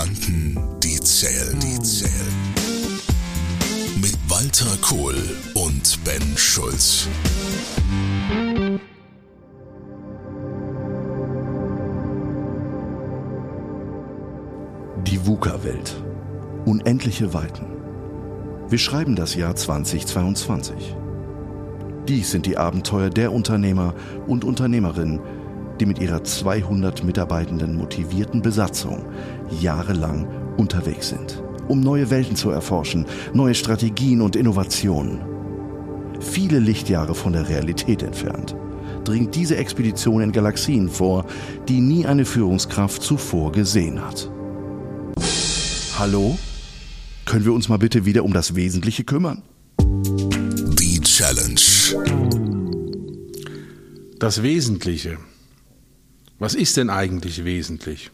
Gedanken, die zählen, die zählen. Mit Walter Kohl und Ben Schulz. Die VUCA-Welt. Unendliche Weiten. Wir schreiben das Jahr 2022. Dies sind die Abenteuer der Unternehmer und Unternehmerinnen, die mit ihrer 200 Mitarbeitenden motivierten Besatzung jahrelang unterwegs sind, um neue Welten zu erforschen, neue Strategien und Innovationen. Viele Lichtjahre von der Realität entfernt dringt diese Expedition in Galaxien vor, die nie eine Führungskraft zuvor gesehen hat. Hallo? Können wir uns mal bitte wieder um das Wesentliche kümmern? Die Challenge. Das Wesentliche. Was ist denn eigentlich wesentlich?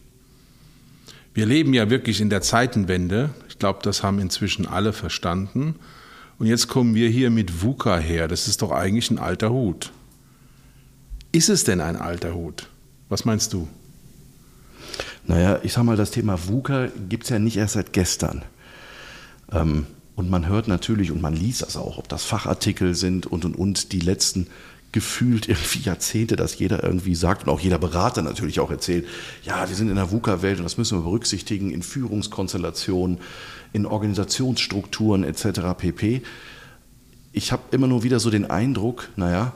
Wir leben ja wirklich in der Zeitenwende. Ich glaube, das haben inzwischen alle verstanden. Und jetzt kommen wir hier mit VUCA her. Das ist doch eigentlich ein alter Hut. Ist es denn ein alter Hut? Was meinst du? Naja, ich sag mal, das Thema VUCA gibt es ja nicht erst seit gestern. Ähm, und man hört natürlich und man liest das auch, ob das Fachartikel sind und und und die letzten gefühlt irgendwie Jahrzehnte, dass jeder irgendwie sagt und auch jeder Berater natürlich auch erzählt, ja, wir sind in der VUCA-Welt und das müssen wir berücksichtigen in Führungskonstellationen, in Organisationsstrukturen etc. pp. Ich habe immer nur wieder so den Eindruck, naja,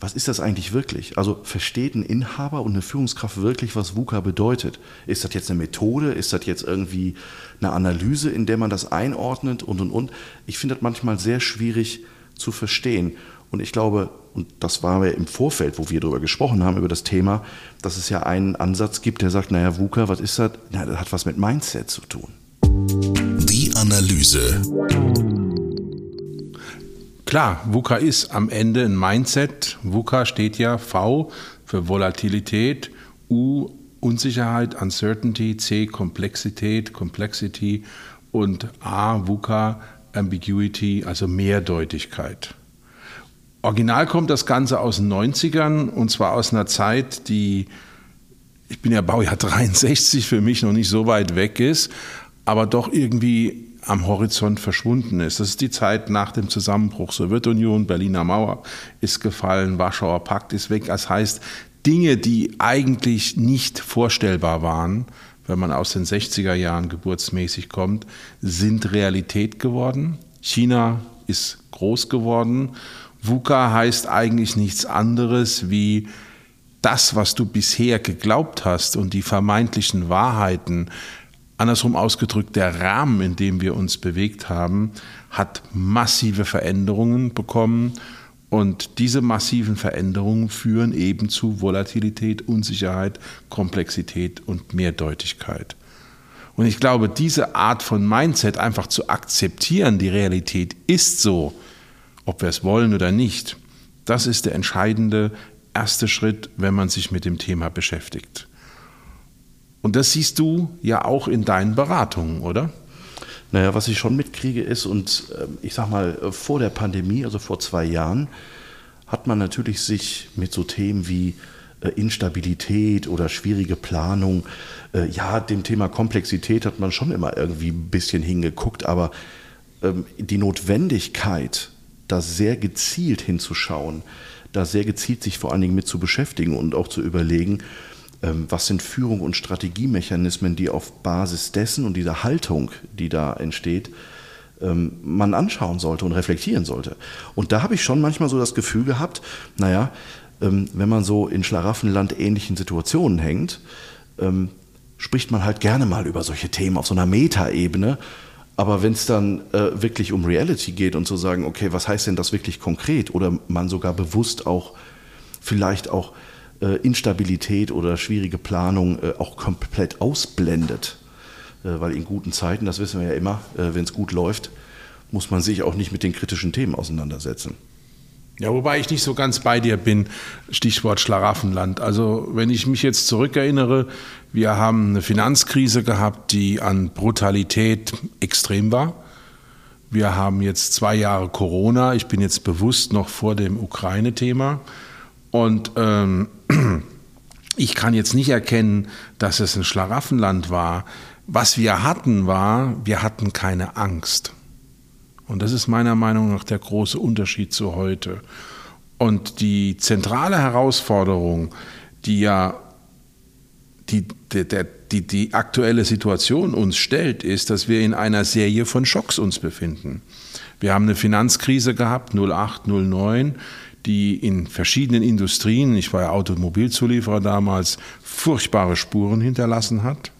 was ist das eigentlich wirklich? Also versteht ein Inhaber und eine Führungskraft wirklich, was VUCA bedeutet? Ist das jetzt eine Methode? Ist das jetzt irgendwie eine Analyse, in der man das einordnet und und und? Ich finde das manchmal sehr schwierig zu verstehen. Und ich glaube, und das war ja im Vorfeld, wo wir darüber gesprochen haben, über das Thema, dass es ja einen Ansatz gibt, der sagt, naja, VUCA, was ist das? Na, das hat was mit Mindset zu tun. Die Analyse. Klar, VUCA ist am Ende ein Mindset. VUCA steht ja V für Volatilität, U Unsicherheit, Uncertainty, C Komplexität, Complexity und A VUCA Ambiguity, also Mehrdeutigkeit. Original kommt das Ganze aus den 90ern und zwar aus einer Zeit, die, ich bin ja Baujahr 63, für mich noch nicht so weit weg ist, aber doch irgendwie am Horizont verschwunden ist. Das ist die Zeit nach dem Zusammenbruch Sowjetunion, Berliner Mauer ist gefallen, Warschauer Pakt ist weg. Das heißt, Dinge, die eigentlich nicht vorstellbar waren, wenn man aus den 60er Jahren geburtsmäßig kommt, sind Realität geworden. China ist groß geworden VUCA heißt eigentlich nichts anderes wie das, was du bisher geglaubt hast und die vermeintlichen Wahrheiten, andersrum ausgedrückt, der Rahmen, in dem wir uns bewegt haben, hat massive Veränderungen bekommen. Und diese massiven Veränderungen führen eben zu Volatilität, Unsicherheit, Komplexität und Mehrdeutigkeit. Und ich glaube, diese Art von Mindset einfach zu akzeptieren, die Realität ist so, ob wir es wollen oder nicht, das ist der entscheidende erste Schritt, wenn man sich mit dem Thema beschäftigt. Und das siehst du ja auch in deinen Beratungen, oder? Naja, was ich schon mitkriege ist, und ähm, ich sag mal, vor der Pandemie, also vor zwei Jahren, hat man natürlich sich mit so Themen wie äh, Instabilität oder schwierige Planung, äh, ja, dem Thema Komplexität hat man schon immer irgendwie ein bisschen hingeguckt, aber ähm, die Notwendigkeit, da sehr gezielt hinzuschauen, da sehr gezielt sich vor allen Dingen mit zu beschäftigen und auch zu überlegen, ähm, was sind Führung und Strategiemechanismen, die auf Basis dessen und dieser Haltung, die da entsteht, ähm, man anschauen sollte und reflektieren sollte. Und da habe ich schon manchmal so das Gefühl gehabt, naja, ähm, wenn man so in Schlaraffenland ähnlichen Situationen hängt, spricht man halt gerne mal über solche Themen auf so einer Metaebene aber wenn es dann äh, wirklich um Reality geht und zu sagen, okay, was heißt denn das wirklich konkret? Oder man sogar bewusst auch vielleicht auch äh, Instabilität oder schwierige Planung äh, auch komplett ausblendet. Äh, weil in guten Zeiten, das wissen wir ja immer, äh, wenn es gut läuft, muss man sich auch nicht mit den kritischen Themen auseinandersetzen. Ja, wobei ich nicht so ganz bei dir bin, Stichwort Schlaraffenland. Also wenn ich mich jetzt zurückerinnere, wir haben eine Finanzkrise gehabt, die an Brutalität extrem war. Wir haben jetzt zwei Jahre Corona. Ich bin jetzt bewusst noch vor dem Ukraine-Thema. Und ähm, ich kann jetzt nicht erkennen, dass es ein Schlaraffenland war. Was wir hatten war, wir hatten keine Angst. Und das ist meiner Meinung nach der große Unterschied zu heute. Und die zentrale Herausforderung, die ja die, die, die, die aktuelle Situation uns stellt, ist, dass wir in einer Serie von Schocks uns befinden. Wir haben eine Finanzkrise gehabt, 08, 09, die in verschiedenen Industrien, ich war ja Automobilzulieferer damals, furchtbare Spuren hinterlassen hat.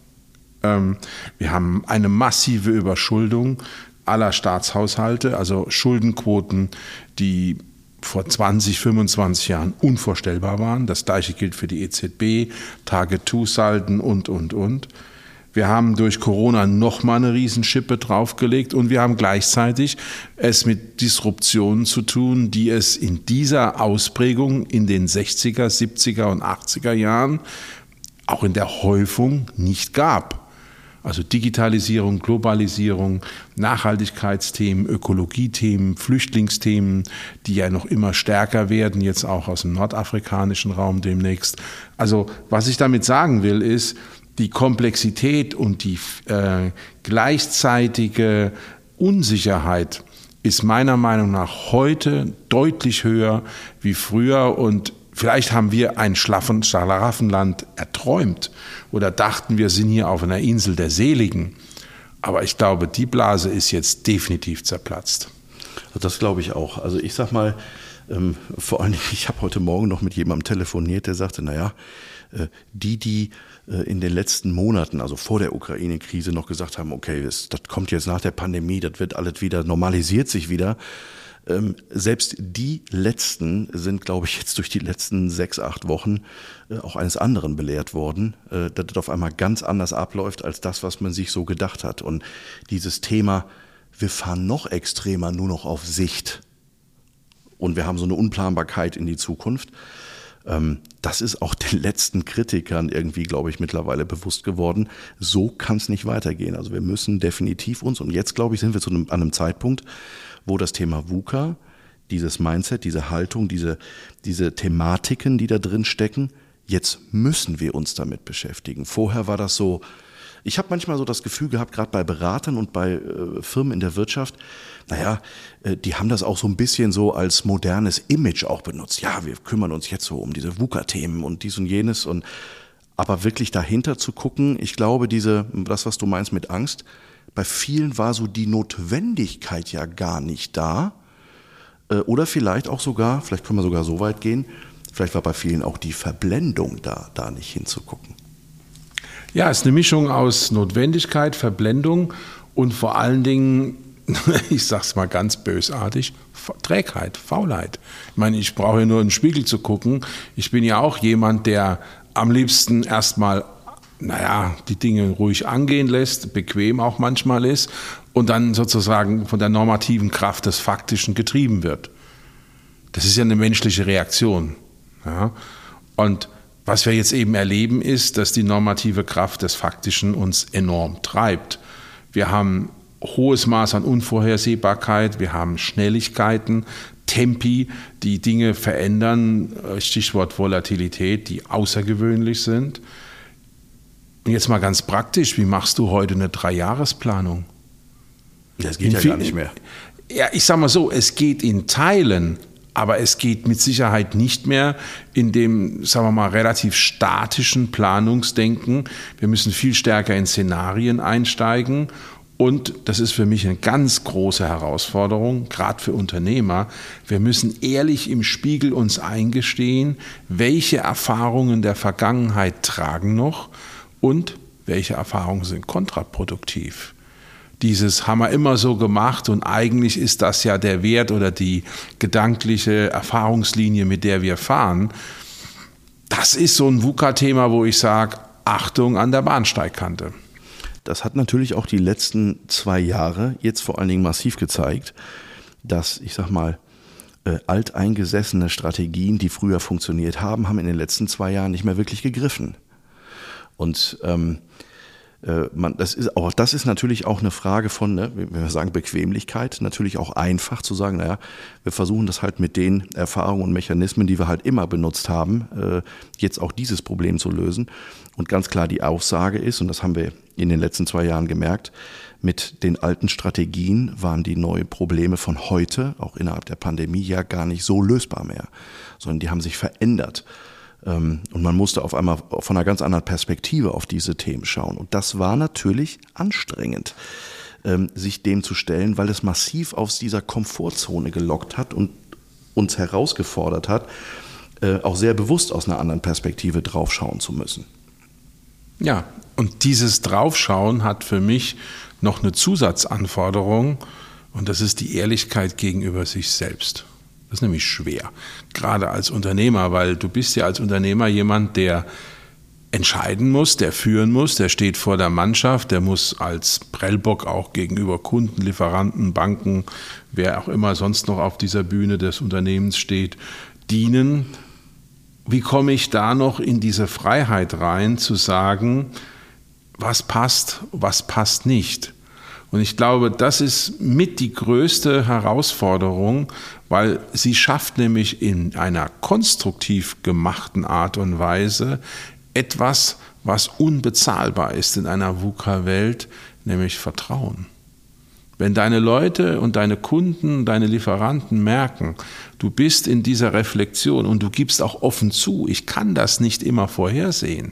Ähm, wir haben eine massive Überschuldung aller Staatshaushalte, also Schuldenquoten, die vor 20, 25 Jahren unvorstellbar waren. Das gleiche gilt für die EZB, Target-2-Salden und, und, und. Wir haben durch Corona nochmal eine Riesenschippe draufgelegt und wir haben gleichzeitig es mit Disruptionen zu tun, die es in dieser Ausprägung in den 60er, 70er und 80er Jahren auch in der Häufung nicht gab. Also Digitalisierung, Globalisierung, Nachhaltigkeitsthemen, Ökologiethemen, Flüchtlingsthemen, die ja noch immer stärker werden, jetzt auch aus dem nordafrikanischen Raum demnächst. Also was ich damit sagen will, ist, die Komplexität und die äh, gleichzeitige Unsicherheit ist meiner Meinung nach heute deutlich höher wie früher und Vielleicht haben wir ein Schlaraffenland erträumt oder dachten, wir sind hier auf einer Insel der Seligen. Aber ich glaube, die Blase ist jetzt definitiv zerplatzt. Das glaube ich auch. Also ich sag mal, ähm, vor allem, ich habe heute Morgen noch mit jemandem telefoniert, der sagte, naja, äh, die, die äh, in den letzten Monaten, also vor der Ukraine-Krise, noch gesagt haben, okay, das, das kommt jetzt nach der Pandemie, das wird alles wieder, normalisiert sich wieder ähm, selbst die letzten sind, glaube ich, jetzt durch die letzten sechs, acht Wochen äh, auch eines anderen belehrt worden, äh, dass das auf einmal ganz anders abläuft als das, was man sich so gedacht hat. Und dieses Thema, wir fahren noch extremer nur noch auf Sicht und wir haben so eine Unplanbarkeit in die Zukunft. Ähm, das ist auch den letzten Kritikern irgendwie, glaube ich, mittlerweile bewusst geworden. So kann es nicht weitergehen. Also wir müssen definitiv uns, und jetzt, glaube ich, sind wir zu einem, an einem Zeitpunkt, wo das Thema VUCA, dieses Mindset, diese Haltung, diese, diese Thematiken, die da drin stecken, jetzt müssen wir uns damit beschäftigen. Vorher war das so, ich habe manchmal so das Gefühl gehabt, gerade bei Beratern und bei äh, Firmen in der Wirtschaft, naja, äh, die haben das auch so ein bisschen so als modernes Image auch benutzt. Ja, wir kümmern uns jetzt so um diese VUCA-Themen und dies und jenes und aber wirklich dahinter zu gucken, ich glaube, diese, das, was du meinst mit Angst, bei vielen war so die Notwendigkeit ja gar nicht da. Äh, oder vielleicht auch sogar, vielleicht können wir sogar so weit gehen, vielleicht war bei vielen auch die Verblendung da, da nicht hinzugucken. Ja, es ist eine Mischung aus Notwendigkeit, Verblendung und vor allen Dingen, ich sag's mal ganz bösartig, Trägheit, Faulheit. Ich meine, ich brauche nur in den Spiegel zu gucken. Ich bin ja auch jemand, der am liebsten erstmal naja, die Dinge ruhig angehen lässt, bequem auch manchmal ist und dann sozusagen von der normativen Kraft des Faktischen getrieben wird. Das ist ja eine menschliche Reaktion. Ja? Und was wir jetzt eben erleben, ist, dass die normative Kraft des Faktischen uns enorm treibt. Wir haben hohes Maß an Unvorhersehbarkeit, wir haben Schnelligkeiten, Tempi, die Dinge verändern, Stichwort Volatilität, die außergewöhnlich sind. Und jetzt mal ganz praktisch, wie machst du heute eine Dreijahresplanung? Das geht in ja gar nicht mehr. Ja, ich sage mal so, es geht in Teilen, aber es geht mit Sicherheit nicht mehr in dem, sagen wir mal, relativ statischen Planungsdenken. Wir müssen viel stärker in Szenarien einsteigen. Und das ist für mich eine ganz große Herausforderung, gerade für Unternehmer. Wir müssen ehrlich im Spiegel uns eingestehen, welche Erfahrungen der Vergangenheit tragen noch und welche Erfahrungen sind kontraproduktiv. Dieses haben wir immer so gemacht und eigentlich ist das ja der Wert oder die gedankliche Erfahrungslinie, mit der wir fahren. Das ist so ein VUCA-Thema, wo ich sage, Achtung an der Bahnsteigkante. Das hat natürlich auch die letzten zwei Jahre jetzt vor allen Dingen massiv gezeigt, dass, ich sag mal, äh, alteingesessene Strategien, die früher funktioniert haben, haben in den letzten zwei Jahren nicht mehr wirklich gegriffen. Und ähm, äh, man, das ist auch das ist natürlich auch eine Frage von, ne, wenn wir sagen Bequemlichkeit, natürlich auch einfach zu sagen, naja, wir versuchen das halt mit den Erfahrungen und Mechanismen, die wir halt immer benutzt haben, äh, jetzt auch dieses Problem zu lösen. Und ganz klar die Aussage ist, und das haben wir in den letzten zwei Jahren gemerkt, mit den alten Strategien waren die neuen Probleme von heute, auch innerhalb der Pandemie, ja gar nicht so lösbar mehr, sondern die haben sich verändert. Ähm, und man musste auf einmal von einer ganz anderen Perspektive auf diese Themen schauen. Und das war natürlich anstrengend, ähm, sich dem zu stellen, weil es massiv aus dieser Komfortzone gelockt hat und uns herausgefordert hat, äh, auch sehr bewusst aus einer anderen Perspektive draufschauen zu müssen. Ja, und dieses Draufschauen hat für mich noch eine Zusatzanforderung und das ist die Ehrlichkeit gegenüber sich selbst. Das ist nämlich schwer, gerade als Unternehmer, weil du bist ja als Unternehmer jemand, der entscheiden muss, der führen muss, der steht vor der Mannschaft, der muss als Prellbock auch gegenüber Kunden, Lieferanten, Banken, wer auch immer sonst noch auf dieser Bühne des Unternehmens steht, dienen. Wie komme ich da noch in diese Freiheit rein, zu sagen, was passt, was passt nicht? Und ich glaube, das ist mit die größte Herausforderung, weil sie schafft nämlich in einer konstruktiv gemachten Art und Weise etwas, was unbezahlbar ist in einer VUCA-Welt, nämlich Vertrauen. Wenn deine Leute und deine Kunden, deine Lieferanten merken, du bist in dieser Reflexion und du gibst auch offen zu, ich kann das nicht immer vorhersehen.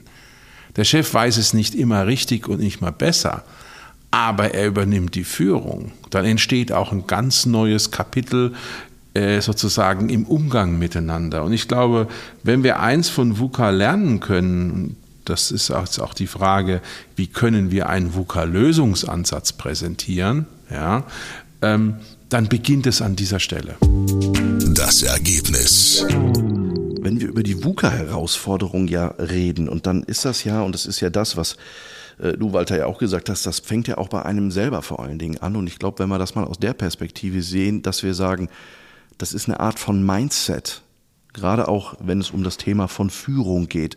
Der Chef weiß es nicht immer richtig und nicht mal besser aber er übernimmt die Führung, dann entsteht auch ein ganz neues Kapitel sozusagen im Umgang miteinander. Und ich glaube, wenn wir eins von VUCA lernen können, das ist auch die Frage, wie können wir einen VUCA-Lösungsansatz präsentieren, ja, ähm, dann beginnt es an dieser Stelle. Das Ergebnis wenn wir über die VUCA-Herausforderung ja reden, und dann ist das ja, und das ist ja das, was äh, du, Walter, ja auch gesagt hast, das fängt ja auch bei einem selber vor allen Dingen an. Und ich glaube, wenn wir das mal aus der Perspektive sehen, dass wir sagen, das ist eine Art von Mindset, gerade auch wenn es um das Thema von Führung geht.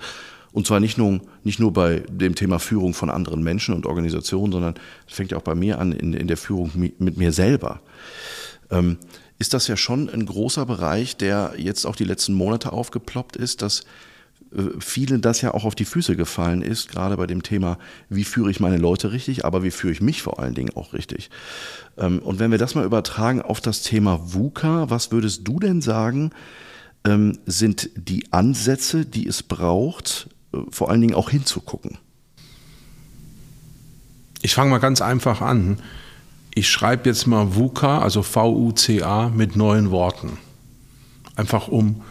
Und zwar nicht nur, nicht nur bei dem Thema Führung von anderen Menschen und Organisationen, sondern es fängt ja auch bei mir an in, in der Führung mit mir selber. Ähm, ist das ja schon ein großer Bereich, der jetzt auch die letzten Monate aufgeploppt ist, dass vielen das ja auch auf die Füße gefallen ist, gerade bei dem Thema, wie führe ich meine Leute richtig, aber wie führe ich mich vor allen Dingen auch richtig. Ähm, und wenn wir das mal übertragen auf das Thema VUCA, was würdest du denn sagen, ähm, sind die Ansätze, die es braucht, äh, vor allen Dingen auch hinzugucken? Ich fange mal ganz einfach an. Ich schreibe jetzt mal VUCA, also V-U-C-A, mit neuen Worten. Einfach um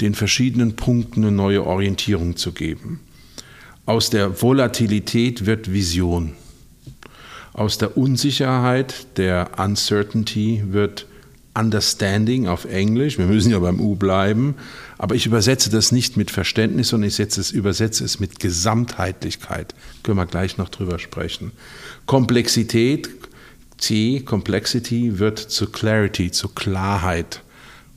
den verschiedenen Punkten eine neue Orientierung zu geben. Aus der Volatilität wird Vision. Aus der Unsicherheit, der Uncertainty wird Understanding auf Englisch. Wir müssen ja beim U bleiben. Aber ich übersetze das nicht mit Verständnis, sondern ich es, übersetze es mit Gesamtheitlichkeit. Können wir gleich noch drüber sprechen. Komplexität, C, Complexity wird zu Clarity, zu Klarheit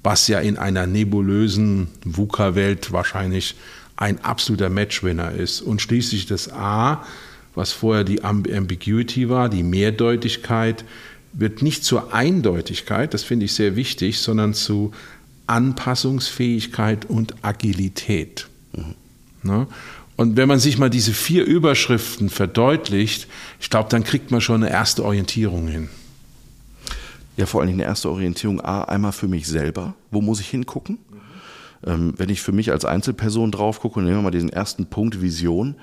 was ja in einer nebulösen VUCA-Welt wahrscheinlich ein absoluter Matchwinner ist. Und schließlich das A, was vorher die Ambiguity war, die Mehrdeutigkeit, wird nicht zur Eindeutigkeit, das finde ich sehr wichtig, sondern zu Anpassungsfähigkeit und Agilität. Mhm. Ne? Und wenn man sich mal diese vier Überschriften verdeutlicht, ich glaube, dann kriegt man schon eine erste Orientierung hin. Ja, vor allen Dingen eine erste Orientierung A, einmal für mich selber. Wo muss ich hingucken? Mhm. Ähm, wenn ich für mich als Einzelperson drauf gucke, nehmen wir mal diesen ersten Punkt Vision,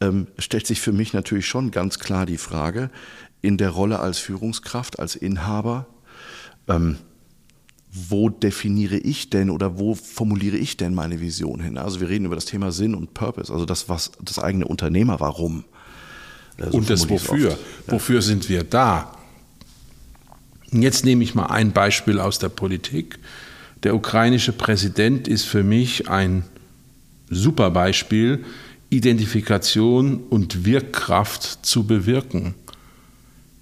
ähm, stellt sich für mich natürlich schon ganz klar die Frage, in der Rolle als Führungskraft, als Inhaber, ähm, wo definiere ich denn oder wo formuliere ich denn meine Vision hin? Also wir reden über das Thema Sinn und Purpose, also das, was das eigene Unternehmer, warum. Äh, so und das Wofür. Ja. Wofür sind wir da? Jetzt nehme ich mal ein Beispiel aus der Politik. Der ukrainische Präsident ist für mich ein super Beispiel, Identifikation und Wirkkraft zu bewirken.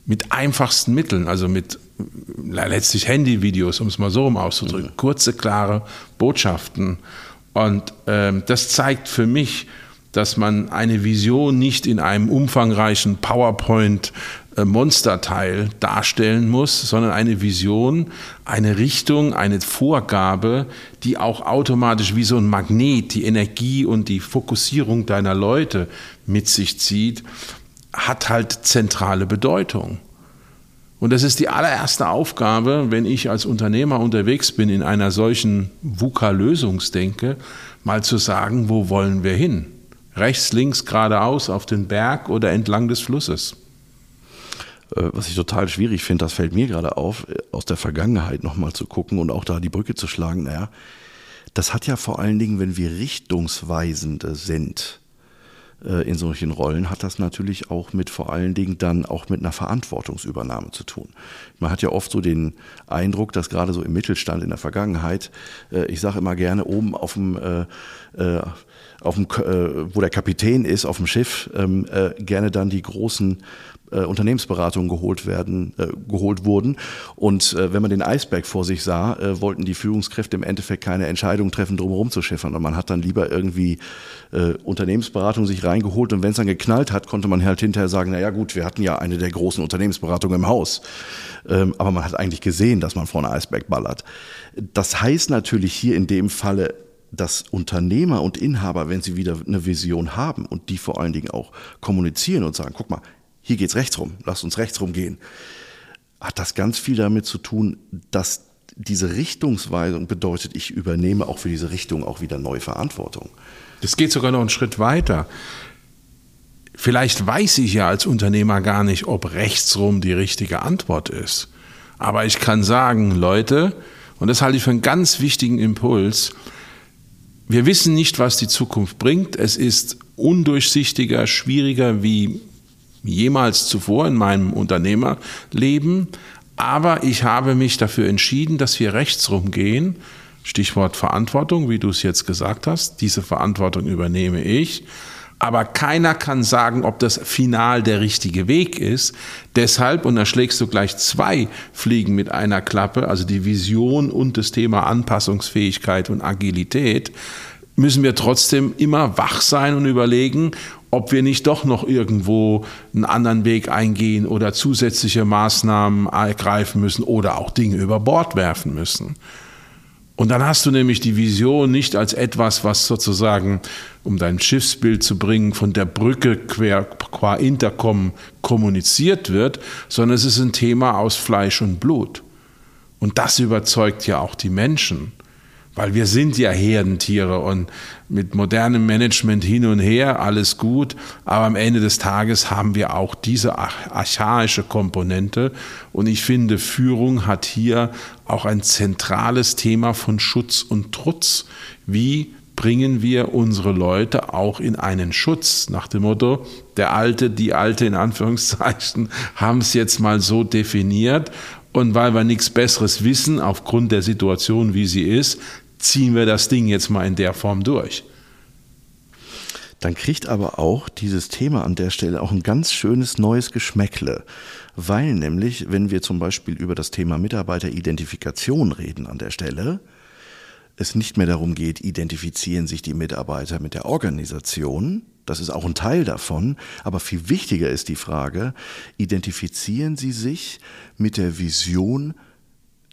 Mit einfachsten Mitteln, also mit letztlich Handyvideos, um es mal so rum auszudrücken. Mhm. Kurze, klare Botschaften. Und ähm, das zeigt für mich, dass man eine Vision nicht in einem umfangreichen PowerPoint Monsterteil darstellen muss, sondern eine Vision, eine Richtung, eine Vorgabe, die auch automatisch wie so ein Magnet die Energie und die Fokussierung deiner Leute mit sich zieht, hat halt zentrale Bedeutung. Und das ist die allererste Aufgabe, wenn ich als Unternehmer unterwegs bin in einer solchen VUCA-Lösungsdenke, mal zu sagen, wo wollen wir hin? Rechts, links, geradeaus, auf den Berg oder entlang des Flusses? Äh, was ich total schwierig finde, das fällt mir gerade auf, äh, aus der Vergangenheit nochmal zu gucken und auch da die Brücke zu schlagen. Naja, das hat ja vor allen Dingen, wenn wir Richtungsweisende sind äh, in solchen Rollen, hat das natürlich auch mit vor allen Dingen dann auch mit einer Verantwortungsübernahme zu tun. Man hat ja oft so den Eindruck, dass gerade so im Mittelstand in der Vergangenheit, ich sage immer gerne, oben auf dem auf dem, wo der Kapitän ist, auf dem Schiff, ähm, gerne dann die großen äh, Unternehmensberatungen geholt werden, äh, geholt wurden. Und äh, wenn man den Eisberg vor sich sah, äh, wollten die Führungskräfte im Endeffekt keine Entscheidung treffen, drumherum zu schiffern. Und man hat dann lieber irgendwie äh, Unternehmensberatung sich reingeholt. Und wenn es dann geknallt hat, konnte man halt hinterher sagen, na ja gut, wir hatten ja eine der großen Unternehmensberatungen im Haus. Ähm, aber man hat eigentlich gesehen, dass man vor einen Eisberg ballert. Das heißt natürlich hier in dem Falle, dass Unternehmer und Inhaber, wenn sie wieder eine Vision haben und die vor allen Dingen auch kommunizieren und sagen, guck mal, hier geht's rechts rum, lass uns rechts rum gehen, hat das ganz viel damit zu tun, dass diese Richtungsweisung bedeutet, ich übernehme auch für diese Richtung auch wieder neue Verantwortung. Das geht sogar noch einen Schritt weiter. Vielleicht weiß ich ja als Unternehmer gar nicht, ob rechtsrum die richtige Antwort ist. Aber ich kann sagen, Leute, und das halte ich für einen ganz wichtigen Impuls, wir wissen nicht, was die Zukunft bringt. Es ist undurchsichtiger, schwieriger wie jemals zuvor in meinem Unternehmerleben. Aber ich habe mich dafür entschieden, dass wir rechtsrum gehen. Stichwort Verantwortung, wie du es jetzt gesagt hast. Diese Verantwortung übernehme ich. Aber keiner kann sagen, ob das final der richtige Weg ist. Deshalb, und da schlägst du gleich zwei Fliegen mit einer Klappe, also die Vision und das Thema Anpassungsfähigkeit und Agilität, müssen wir trotzdem immer wach sein und überlegen, ob wir nicht doch noch irgendwo einen anderen Weg eingehen oder zusätzliche Maßnahmen ergreifen müssen oder auch Dinge über Bord werfen müssen. Und dann hast du nämlich die Vision nicht als etwas, was sozusagen, um dein Schiffsbild zu bringen, von der Brücke quer, qua Intercom kommuniziert wird, sondern es ist ein Thema aus Fleisch und Blut. Und das überzeugt ja auch die Menschen. Weil wir sind ja Herdentiere und mit modernem Management hin und her, alles gut. Aber am Ende des Tages haben wir auch diese archaische Komponente. Und ich finde, Führung hat hier auch ein zentrales Thema von Schutz und Trutz. Wie bringen wir unsere Leute auch in einen Schutz? Nach dem Motto, der Alte, die Alte in Anführungszeichen, haben es jetzt mal so definiert. Und weil wir nichts Besseres wissen, aufgrund der Situation, wie sie ist, ziehen wir das Ding jetzt mal in der Form durch. Dann kriegt aber auch dieses Thema an der Stelle auch ein ganz schönes neues Geschmäckle. Weil nämlich, wenn wir zum Beispiel über das Thema Mitarbeiteridentifikation reden an der Stelle, es nicht mehr darum geht, identifizieren sich die Mitarbeiter mit der Organisation, das ist auch ein Teil davon, aber viel wichtiger ist die Frage, identifizieren sie sich mit der Vision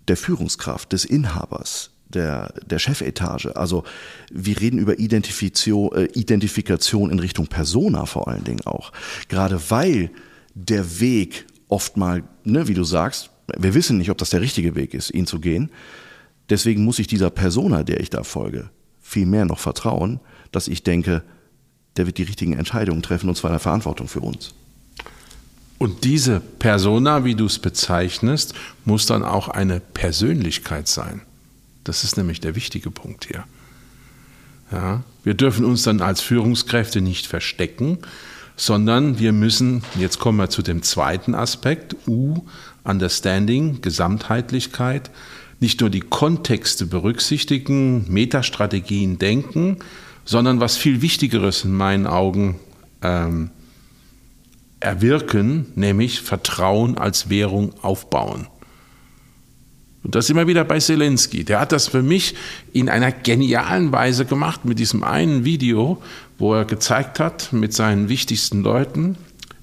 der Führungskraft, des Inhabers, der, der Chefetage. Also wir reden über Identifikation, äh, Identifikation in Richtung Persona vor allen Dingen auch. Gerade weil der Weg oft mal, ne, wie du sagst, wir wissen nicht, ob das der richtige Weg ist, ihn zu gehen. Deswegen muss ich dieser Persona, der ich da folge, viel mehr noch vertrauen, dass ich denke, der wird die richtigen Entscheidungen treffen und zwar in der Verantwortung für uns. Und diese Persona, wie du es bezeichnest, muss dann auch eine Persönlichkeit sein. Das ist nämlich der wichtige Punkt hier. Ja, wir dürfen uns dann als Führungskräfte nicht verstecken, sondern wir müssen, jetzt kommen wir zu dem zweiten Aspekt, U, Understanding, Gesamtheitlichkeit, nicht nur die Kontexte berücksichtigen, Metastrategien denken, sondern was viel Wichtigeres in meinen Augen ähm, erwirken, nämlich Vertrauen als Währung aufbauen. Und das immer wieder bei Zelensky. Der hat das für mich in einer genialen Weise gemacht mit diesem einen Video, wo er gezeigt hat mit seinen wichtigsten Leuten,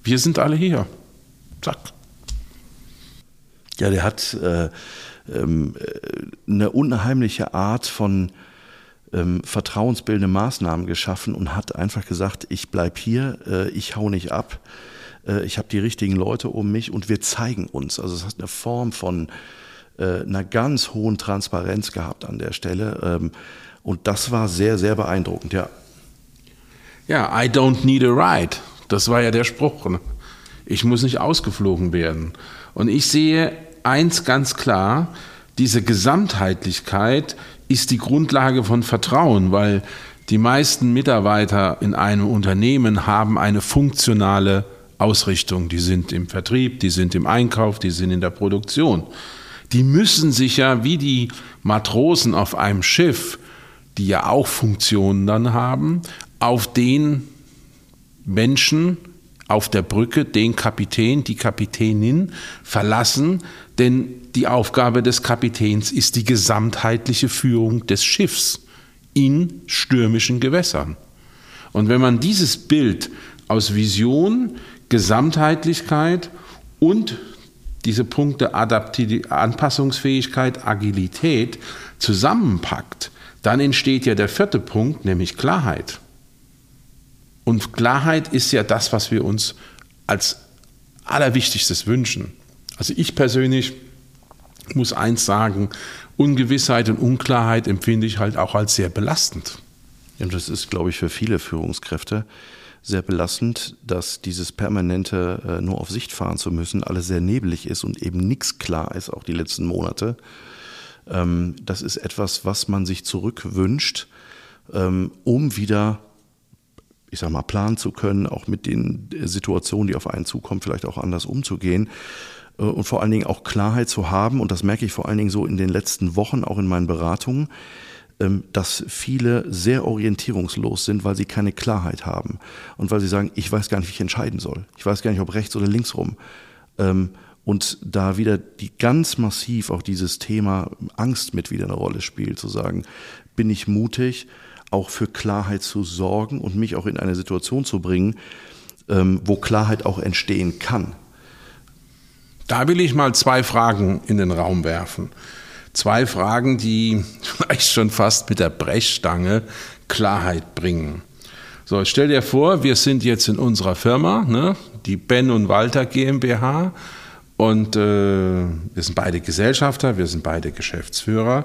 wir sind alle hier. Zack. Ja, der hat äh, ähm, eine unheimliche Art von ähm, vertrauensbildende Maßnahmen geschaffen und hat einfach gesagt, ich bleib hier, äh, ich hau nicht ab, äh, ich habe die richtigen Leute um mich und wir zeigen uns. Also es hat eine Form von äh, einer ganz hohen Transparenz gehabt an der Stelle ähm, und das war sehr, sehr beeindruckend, ja. Ja, I don't need a ride. Das war ja der Spruch. Ne? Ich muss nicht ausgeflogen werden. Und ich sehe eins ganz klar, diese Gesamtheitlichkeit ist die Grundlage von Vertrauen, weil die meisten Mitarbeiter in einem Unternehmen haben eine funktionale Ausrichtung. Die sind im Vertrieb, die sind im Einkauf, die sind in der Produktion. Die müssen sich ja wie die Matrosen auf einem Schiff, die ja auch Funktionen dann haben, auf den Menschen auf der Brücke, den Kapitän, die Kapitänin verlassen, denn die Aufgabe des Kapitäns ist die gesamtheitliche Führung des Schiffs in stürmischen Gewässern. Und wenn man dieses Bild aus Vision, Gesamtheitlichkeit und diese Punkte Adaptiv Anpassungsfähigkeit, Agilität zusammenpackt, dann entsteht ja der vierte Punkt, nämlich Klarheit. Und Klarheit ist ja das, was wir uns als allerwichtigstes wünschen. Also ich persönlich muss eins sagen, Ungewissheit und Unklarheit empfinde ich halt auch als sehr belastend. Ja, das ist, glaube ich, für viele Führungskräfte sehr belastend, dass dieses permanente äh, nur auf Sicht fahren zu müssen, alles sehr nebelig ist und eben nichts klar ist, auch die letzten Monate. Ähm, das ist etwas, was man sich zurückwünscht, ähm, um wieder ich sag mal, planen zu können, auch mit den Situationen, die auf einen zukommen, vielleicht auch anders umzugehen. Äh, und vor allen Dingen auch Klarheit zu haben, und das merke ich vor allen Dingen so in den letzten Wochen, auch in meinen Beratungen, dass viele sehr orientierungslos sind, weil sie keine Klarheit haben und weil sie sagen, ich weiß gar nicht, wie ich entscheiden soll. Ich weiß gar nicht, ob rechts oder links rum. Ähm, und da wieder die ganz massiv auch dieses Thema Angst mit wieder eine Rolle spielt, zu sagen, bin ich mutig, auch für Klarheit zu sorgen und mich auch in eine Situation zu bringen, ähm, wo Klarheit auch entstehen kann. Da will ich mal zwei Fragen in den Raum werfen. Zwei Fragen, die vielleicht schon fast mit der Brechstange Klarheit bringen. So, stell dir vor, wir sind jetzt in unserer Firma, ne, die Ben und Walter GmbH, und äh, wir sind beide Gesellschafter, wir sind beide Geschäftsführer.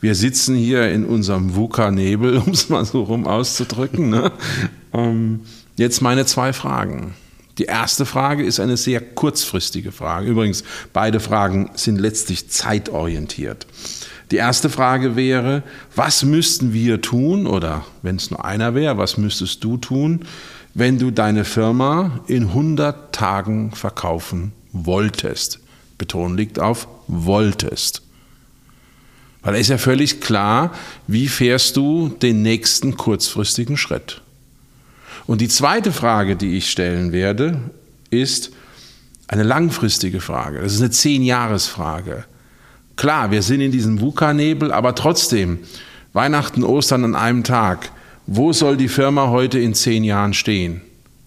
Wir sitzen hier in unserem VUCA-Nebel, um es mal so rum auszudrücken. Ne? ähm, jetzt meine zwei Fragen. Die erste Frage ist eine sehr kurzfristige Frage. Übrigens, beide Fragen sind letztlich zeitorientiert. Die erste Frage wäre, was müssten wir tun, oder wenn es nur einer wäre, was müsstest du tun, wenn du deine Firma in 100 Tagen verkaufen wolltest? Beton liegt auf wolltest. Weil es ist ja völlig klar, wie fährst du den nächsten kurzfristigen Schritt. Und die zweite Frage, die ich stellen werde, ist eine langfristige Frage. Das ist eine Zehn-Jahres-Frage. Klar, wir sind in diesem VUCA-Nebel, aber trotzdem, Weihnachten, Ostern an einem Tag. Wo soll die Firma heute in zehn Jahren stehen?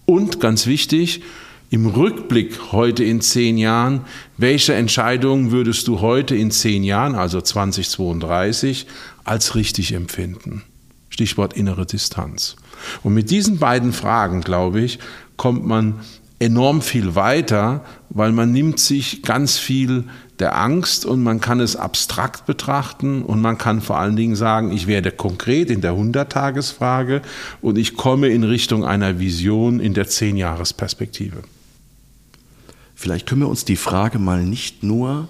Und ganz wichtig, im Rückblick heute in zehn Jahren, welche Entscheidungen würdest du heute in zehn Jahren, also 2032, als richtig empfinden? Stichwort innere Distanz. Und mit diesen beiden Fragen, glaube ich, kommt man enorm viel weiter, weil man nimmt sich ganz viel der Angst und man kann es abstrakt betrachten und man kann vor allen Dingen sagen, ich werde konkret in der 100-Tagesfrage und ich komme in Richtung einer Vision in der 10-Jahres-Perspektive. Vielleicht können wir uns die Frage mal nicht nur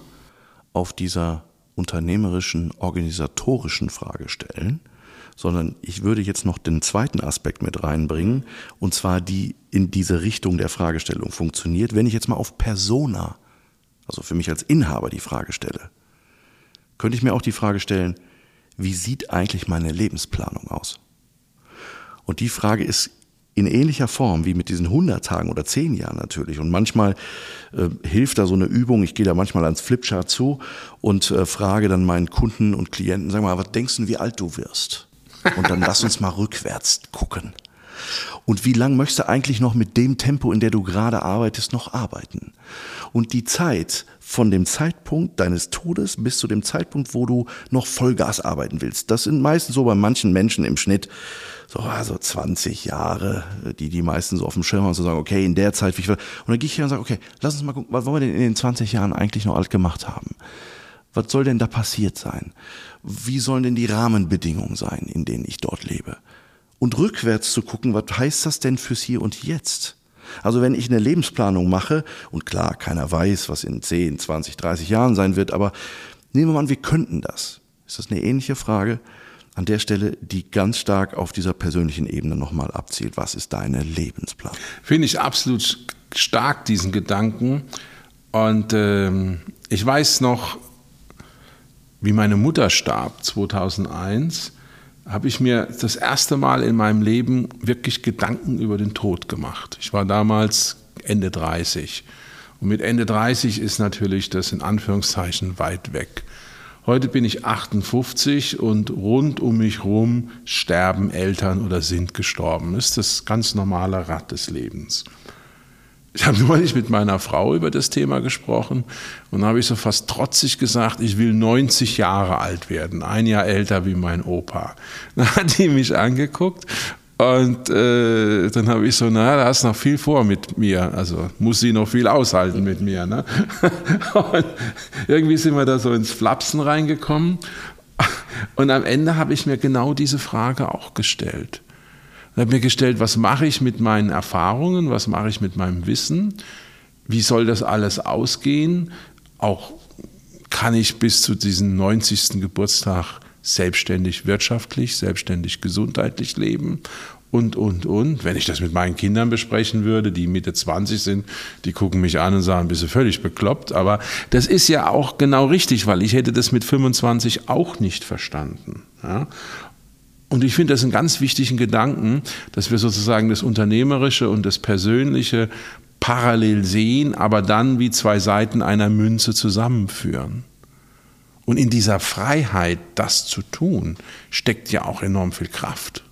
auf dieser unternehmerischen, organisatorischen Frage stellen, sondern ich würde jetzt noch den zweiten Aspekt mit reinbringen, und zwar die in diese Richtung der Fragestellung funktioniert. Wenn ich jetzt mal auf Persona, also für mich als Inhaber die Frage stelle, könnte ich mir auch die Frage stellen, wie sieht eigentlich meine Lebensplanung aus? Und die Frage ist in ähnlicher Form wie mit diesen 100 Tagen oder 10 Jahren natürlich. Und manchmal äh, hilft da so eine Übung. Ich gehe da manchmal ans Flipchart zu und äh, frage dann meinen Kunden und Klienten, sag mal, was denkst du, wie alt du wirst? Und dann lass uns mal rückwärts gucken. Und wie lang möchtest du eigentlich noch mit dem Tempo, in der du gerade arbeitest, noch arbeiten? Und die Zeit von dem Zeitpunkt deines Todes bis zu dem Zeitpunkt, wo du noch Vollgas arbeiten willst. Das sind meistens so bei manchen Menschen im Schnitt so also 20 Jahre, die die meisten so auf dem Schirm haben, zu sagen, okay, in der Zeit, wie ich will. Und dann gehe ich hier und sage, okay, lass uns mal gucken, was wollen wir denn in den 20 Jahren eigentlich noch alt gemacht haben? Was soll denn da passiert sein? Wie sollen denn die Rahmenbedingungen sein, in denen ich dort lebe? Und rückwärts zu gucken, was heißt das denn fürs Hier und Jetzt? Also wenn ich eine Lebensplanung mache, und klar, keiner weiß, was in 10, 20, 30 Jahren sein wird, aber nehmen wir mal an, wir könnten das. Ist das eine ähnliche Frage? An der Stelle, die ganz stark auf dieser persönlichen Ebene nochmal abzielt. Was ist deine Lebensplanung? Finde ich absolut stark, diesen Gedanken. Und ähm, ich weiß noch, wie meine Mutter starb, 2001 habe ich mir das erste Mal in meinem Leben wirklich Gedanken über den Tod gemacht. Ich war damals Ende 30. Und mit Ende 30 ist natürlich das in Anführungszeichen weit weg. Heute bin ich 58 und rund um mich herum sterben Eltern oder sind gestorben. Das ist das ganz normale Rad des Lebens. Ich habe neulich mit meiner Frau über das Thema gesprochen und habe ich so fast trotzig gesagt, ich will 90 Jahre alt werden, ein Jahr älter wie mein Opa. Dann hat die mich angeguckt und äh, dann habe ich so, na, da hast noch viel vor mit mir. Also muss sie noch viel aushalten mit mir. Ne? Und irgendwie sind wir da so ins Flapsen reingekommen. Und am Ende habe ich mir genau diese Frage auch gestellt. Ich habe mir gestellt, was mache ich mit meinen Erfahrungen, was mache ich mit meinem Wissen, wie soll das alles ausgehen, auch kann ich bis zu diesem 90. Geburtstag selbstständig wirtschaftlich, selbstständig gesundheitlich leben und, und, und. Wenn ich das mit meinen Kindern besprechen würde, die Mitte 20 sind, die gucken mich an und sagen, bist du völlig bekloppt. Aber das ist ja auch genau richtig, weil ich hätte das mit 25 auch nicht verstanden. Ja? Und ich finde das einen ganz wichtigen Gedanken, dass wir sozusagen das Unternehmerische und das Persönliche parallel sehen, aber dann wie zwei Seiten einer Münze zusammenführen. Und in dieser Freiheit, das zu tun, steckt ja auch enorm viel Kraft.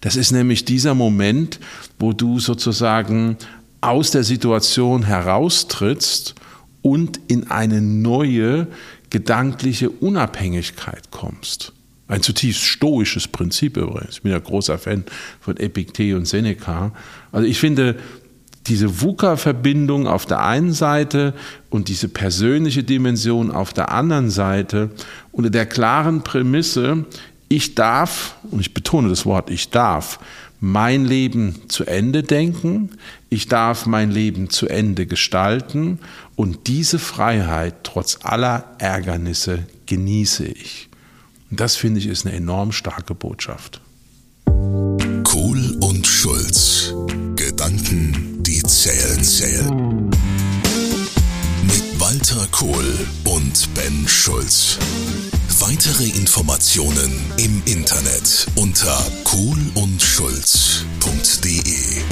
Das ist nämlich dieser Moment, wo du sozusagen aus der Situation heraustrittst und in eine neue gedankliche Unabhängigkeit kommst. Ein zutiefst stoisches Prinzip übrigens. Ich bin ja großer Fan von Epiktet und Seneca. Also ich finde, diese VUCA-Verbindung auf der einen Seite und diese persönliche Dimension auf der anderen Seite unter der klaren Prämisse, ich darf, und ich betone das Wort, ich darf mein Leben zu Ende denken, ich darf mein Leben zu Ende gestalten und diese Freiheit trotz aller Ärgernisse genieße ich. Das finde ich ist eine enorm starke Botschaft. Kohl und Schulz. Gedanken, die zählen, zählen. Mit Walter Kohl und Ben Schulz. Weitere Informationen im Internet unter kohlundschulz.de.